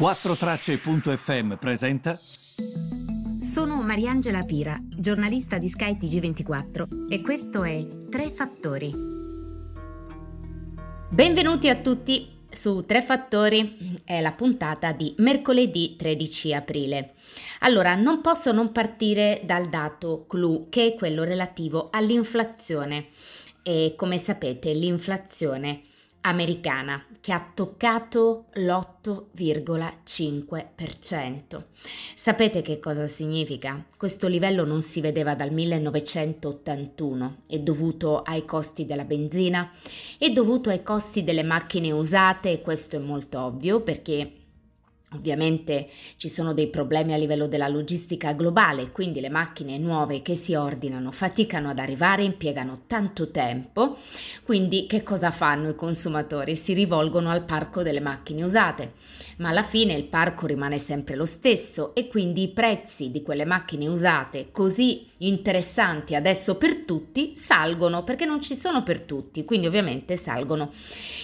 4Tracce.fm presenta. Sono Mariangela Pira, giornalista di Sky TG24 e questo è Tre Fattori. Benvenuti a tutti su Tre Fattori, è la puntata di mercoledì 13 aprile. Allora, non posso non partire dal dato clou, che è quello relativo all'inflazione. E come sapete, l'inflazione americana che ha toccato l'8,5%. Sapete che cosa significa? Questo livello non si vedeva dal 1981, è dovuto ai costi della benzina, è dovuto ai costi delle macchine usate e questo è molto ovvio perché Ovviamente ci sono dei problemi a livello della logistica globale, quindi le macchine nuove che si ordinano faticano ad arrivare, impiegano tanto tempo, quindi che cosa fanno i consumatori? Si rivolgono al parco delle macchine usate, ma alla fine il parco rimane sempre lo stesso e quindi i prezzi di quelle macchine usate così interessanti adesso per tutti salgono perché non ci sono per tutti, quindi ovviamente salgono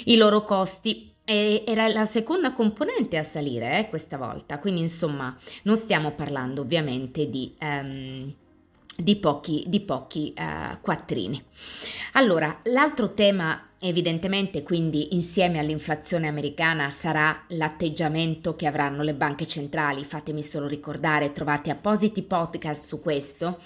i loro costi era la seconda componente a salire eh, questa volta, quindi insomma non stiamo parlando ovviamente di, um, di pochi, di pochi uh, quattrini. Allora, l'altro tema evidentemente quindi insieme all'inflazione americana sarà l'atteggiamento che avranno le banche centrali. Fatemi solo ricordare, trovate appositi podcast su questo,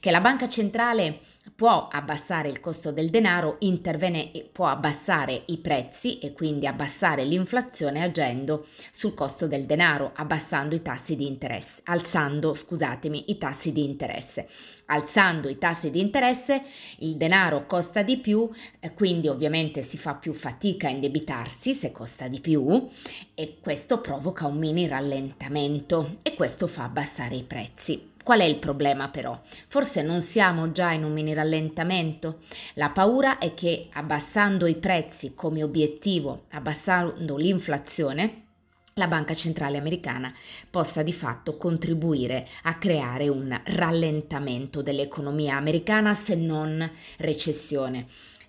che la banca centrale può abbassare il costo del denaro, intervene, può abbassare i prezzi e quindi abbassare l'inflazione agendo sul costo del denaro, abbassando i tassi di interesse, alzando, scusatemi, i tassi di interesse. Alzando i tassi di interesse, il denaro costa di più, quindi ovviamente si fa più fatica a indebitarsi se costa di più e questo provoca un mini rallentamento e questo fa abbassare i prezzi. Qual è il problema però? Forse non siamo già in un mini rallentamento? La paura è che abbassando i prezzi come obiettivo, abbassando l'inflazione, la Banca Centrale Americana possa di fatto contribuire a creare un rallentamento dell'economia americana se non recessione.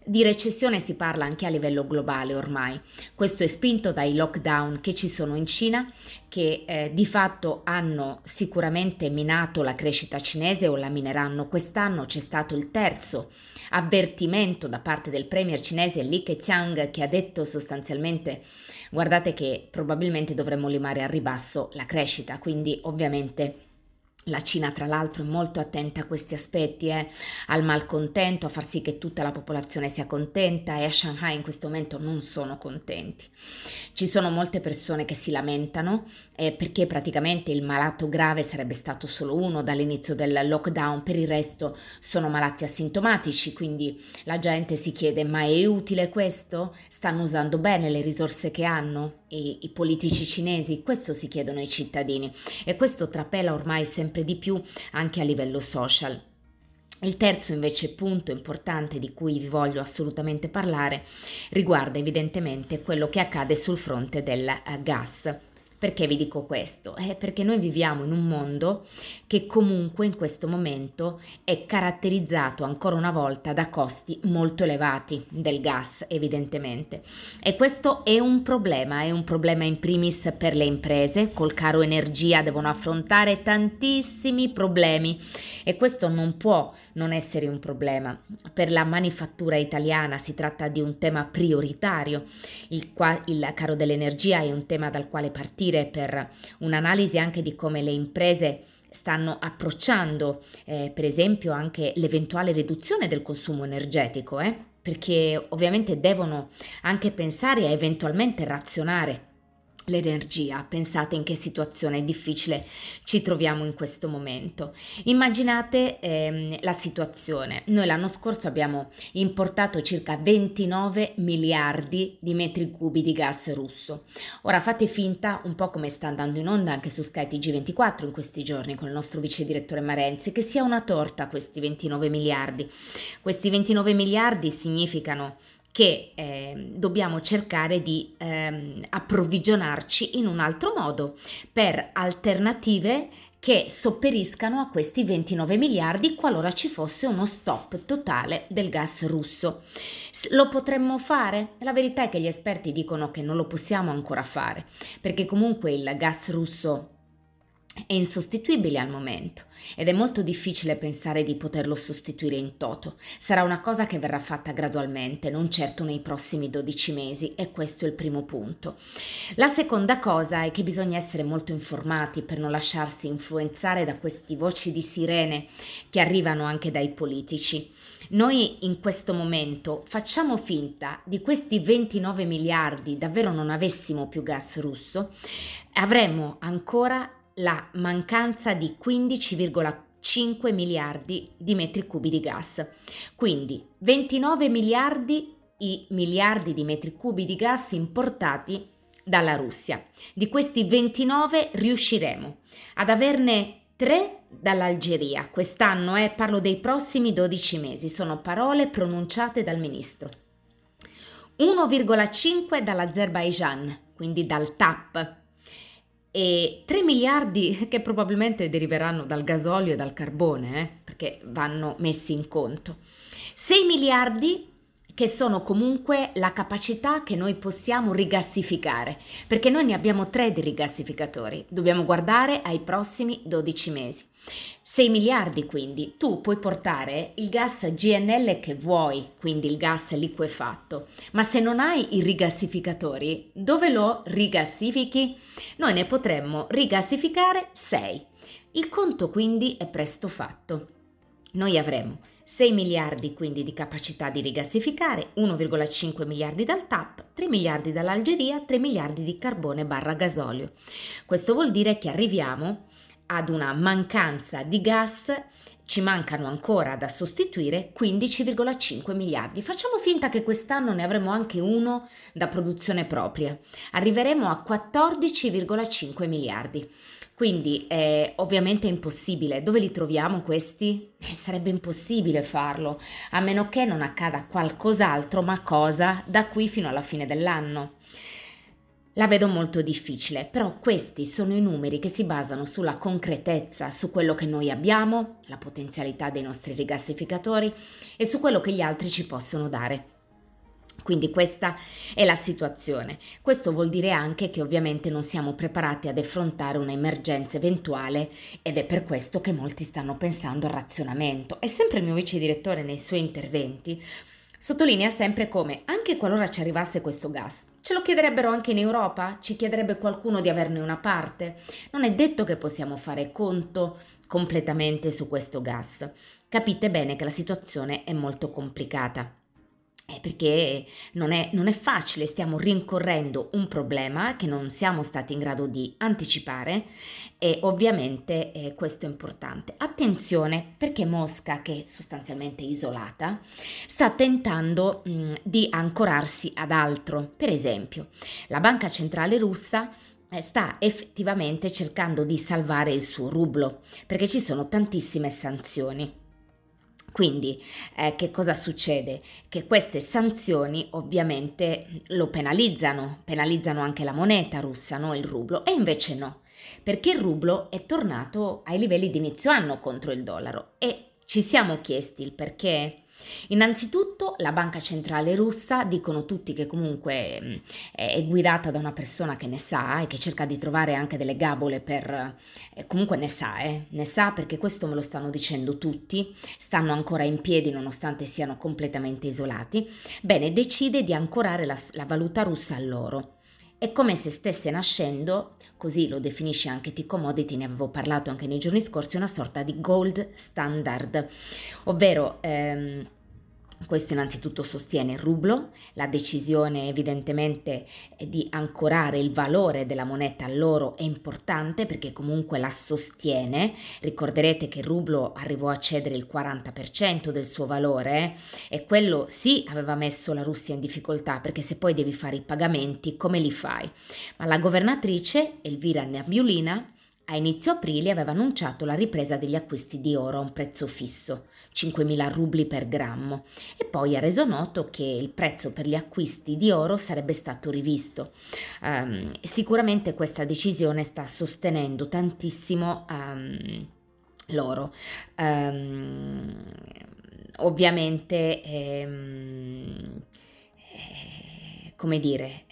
Di recessione si parla anche a livello globale ormai. Questo è spinto dai lockdown che ci sono in Cina, che eh, di fatto hanno sicuramente minato la crescita cinese o la mineranno quest'anno. C'è stato il terzo avvertimento da parte del premier cinese Li Keqiang che ha detto sostanzialmente guardate che probabilmente dovremmo limare al ribasso la crescita, quindi ovviamente la Cina, tra l'altro, è molto attenta a questi aspetti, eh, al malcontento, a far sì che tutta la popolazione sia contenta e a Shanghai in questo momento non sono contenti. Ci sono molte persone che si lamentano eh, perché praticamente il malato grave sarebbe stato solo uno dall'inizio del lockdown, per il resto sono malati asintomatici, quindi la gente si chiede ma è utile questo? Stanno usando bene le risorse che hanno? I, i politici cinesi? Questo si chiedono i cittadini e questo trapela ormai sempre di più anche a livello social. Il terzo invece punto importante di cui vi voglio assolutamente parlare riguarda evidentemente quello che accade sul fronte del eh, gas. Perché vi dico questo? Eh, perché noi viviamo in un mondo che comunque in questo momento è caratterizzato ancora una volta da costi molto elevati del gas, evidentemente. E questo è un problema, è un problema in primis per le imprese, col caro energia devono affrontare tantissimi problemi e questo non può non essere un problema. Per la manifattura italiana si tratta di un tema prioritario, il, qua, il caro dell'energia è un tema dal quale partire partire per un'analisi anche di come le imprese stanno approcciando, eh, per esempio, anche l'eventuale riduzione del consumo energetico, eh? perché ovviamente devono anche pensare a eventualmente razionare l'energia. Pensate in che situazione difficile ci troviamo in questo momento. Immaginate ehm, la situazione. Noi l'anno scorso abbiamo importato circa 29 miliardi di metri cubi di gas russo. Ora fate finta, un po' come sta andando in onda anche su Sky TG24 in questi giorni con il nostro vice direttore Marenzi, che sia una torta questi 29 miliardi. Questi 29 miliardi significano che eh, dobbiamo cercare di eh, approvvigionarci in un altro modo per alternative che sopperiscano a questi 29 miliardi qualora ci fosse uno stop totale del gas russo. Lo potremmo fare? La verità è che gli esperti dicono che non lo possiamo ancora fare, perché comunque il gas russo è insostituibile al momento ed è molto difficile pensare di poterlo sostituire in toto. Sarà una cosa che verrà fatta gradualmente, non certo nei prossimi 12 mesi e questo è il primo punto. La seconda cosa è che bisogna essere molto informati per non lasciarsi influenzare da questi voci di sirene che arrivano anche dai politici. Noi in questo momento facciamo finta di questi 29 miliardi davvero non avessimo più gas russo, avremmo ancora la mancanza di 15,5 miliardi di metri cubi di gas. Quindi 29 miliardi i miliardi di metri cubi di gas importati dalla Russia. Di questi 29 riusciremo ad averne 3 dall'Algeria. Quest'anno eh, parlo dei prossimi 12 mesi, sono parole pronunciate dal ministro. 1,5 dall'Azerbaijan, quindi dal TAP, e 3 miliardi che probabilmente deriveranno dal gasolio e dal carbone, eh, perché vanno messi in conto. 6 miliardi che sono comunque la capacità che noi possiamo rigassificare, perché noi ne abbiamo tre di rigassificatori, dobbiamo guardare ai prossimi 12 mesi. 6 miliardi quindi, tu puoi portare il gas GNL che vuoi, quindi il gas liquefatto, ma se non hai i rigassificatori, dove lo rigassifichi? Noi ne potremmo rigassificare 6. Il conto quindi è presto fatto. Noi avremo 6 miliardi quindi di capacità di rigassificare, 1,5 miliardi dal TAP, 3 miliardi dall'Algeria, 3 miliardi di carbone barra gasolio. Questo vuol dire che arriviamo ad una mancanza di gas ci mancano ancora da sostituire 15,5 miliardi. Facciamo finta che quest'anno ne avremo anche uno da produzione propria. Arriveremo a 14,5 miliardi. Quindi è ovviamente impossibile. Dove li troviamo questi? Eh, sarebbe impossibile farlo, a meno che non accada qualcos'altro, ma cosa, da qui fino alla fine dell'anno. La vedo molto difficile, però questi sono i numeri che si basano sulla concretezza, su quello che noi abbiamo, la potenzialità dei nostri rigassificatori e su quello che gli altri ci possono dare. Quindi questa è la situazione. Questo vuol dire anche che ovviamente non siamo preparati ad affrontare un'emergenza eventuale ed è per questo che molti stanno pensando al razionamento. E sempre il mio vice direttore nei suoi interventi sottolinea sempre come anche qualora ci arrivasse questo gas, ce lo chiederebbero anche in Europa? Ci chiederebbe qualcuno di averne una parte? Non è detto che possiamo fare conto completamente su questo gas. Capite bene che la situazione è molto complicata. Eh, perché non è, non è, facile, stiamo rincorrendo un problema che non siamo stati in grado di anticipare e ovviamente eh, questo è importante. Attenzione perché Mosca, che è sostanzialmente isolata, sta tentando mh, di ancorarsi ad altro. Per esempio, la Banca Centrale russa eh, sta effettivamente cercando di salvare il suo rublo perché ci sono tantissime sanzioni. Quindi eh, che cosa succede? Che queste sanzioni ovviamente lo penalizzano, penalizzano anche la moneta russa, no? il rublo, e invece no, perché il rublo è tornato ai livelli di inizio anno contro il dollaro e ci siamo chiesti il perché? Innanzitutto la banca centrale russa, dicono tutti che comunque è guidata da una persona che ne sa e che cerca di trovare anche delle gabole per... Eh, comunque ne sa, eh, ne sa perché questo me lo stanno dicendo tutti, stanno ancora in piedi nonostante siano completamente isolati. Bene, decide di ancorare la, la valuta russa all'oro. È come se stesse nascendo, così lo definisce anche T-Commodity, ne avevo parlato anche nei giorni scorsi, una sorta di gold standard, ovvero ehm, questo innanzitutto sostiene il rublo, la decisione evidentemente di ancorare il valore della moneta all'oro è importante perché comunque la sostiene. Ricorderete che il rublo arrivò a cedere il 40% del suo valore e quello sì aveva messo la Russia in difficoltà perché se poi devi fare i pagamenti come li fai? Ma la governatrice Elvira Nabiulina a inizio aprile aveva annunciato la ripresa degli acquisti di oro a un prezzo fisso, 5.000 rubli per grammo, e poi ha reso noto che il prezzo per gli acquisti di oro sarebbe stato rivisto. Um, sicuramente questa decisione sta sostenendo tantissimo um, l'oro. Um, ovviamente, eh, come dire,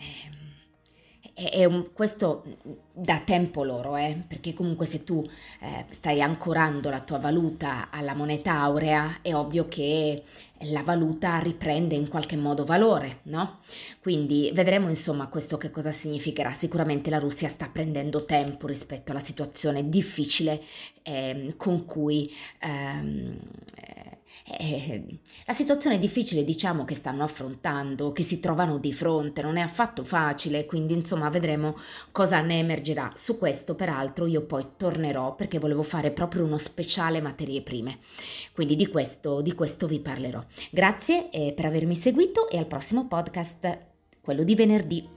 è un, questo da tempo loro, eh? perché comunque se tu eh, stai ancorando la tua valuta alla moneta aurea, è ovvio che la valuta riprende in qualche modo valore, no? Quindi vedremo insomma questo che cosa significherà. Sicuramente la Russia sta prendendo tempo rispetto alla situazione difficile eh, con cui ehm, eh, la situazione difficile diciamo che stanno affrontando, che si trovano di fronte, non è affatto facile, quindi insomma vedremo cosa ne emergerà. Su questo peraltro io poi tornerò perché volevo fare proprio uno speciale materie prime, quindi di questo, di questo vi parlerò. Grazie eh, per avermi seguito e al prossimo podcast, quello di venerdì.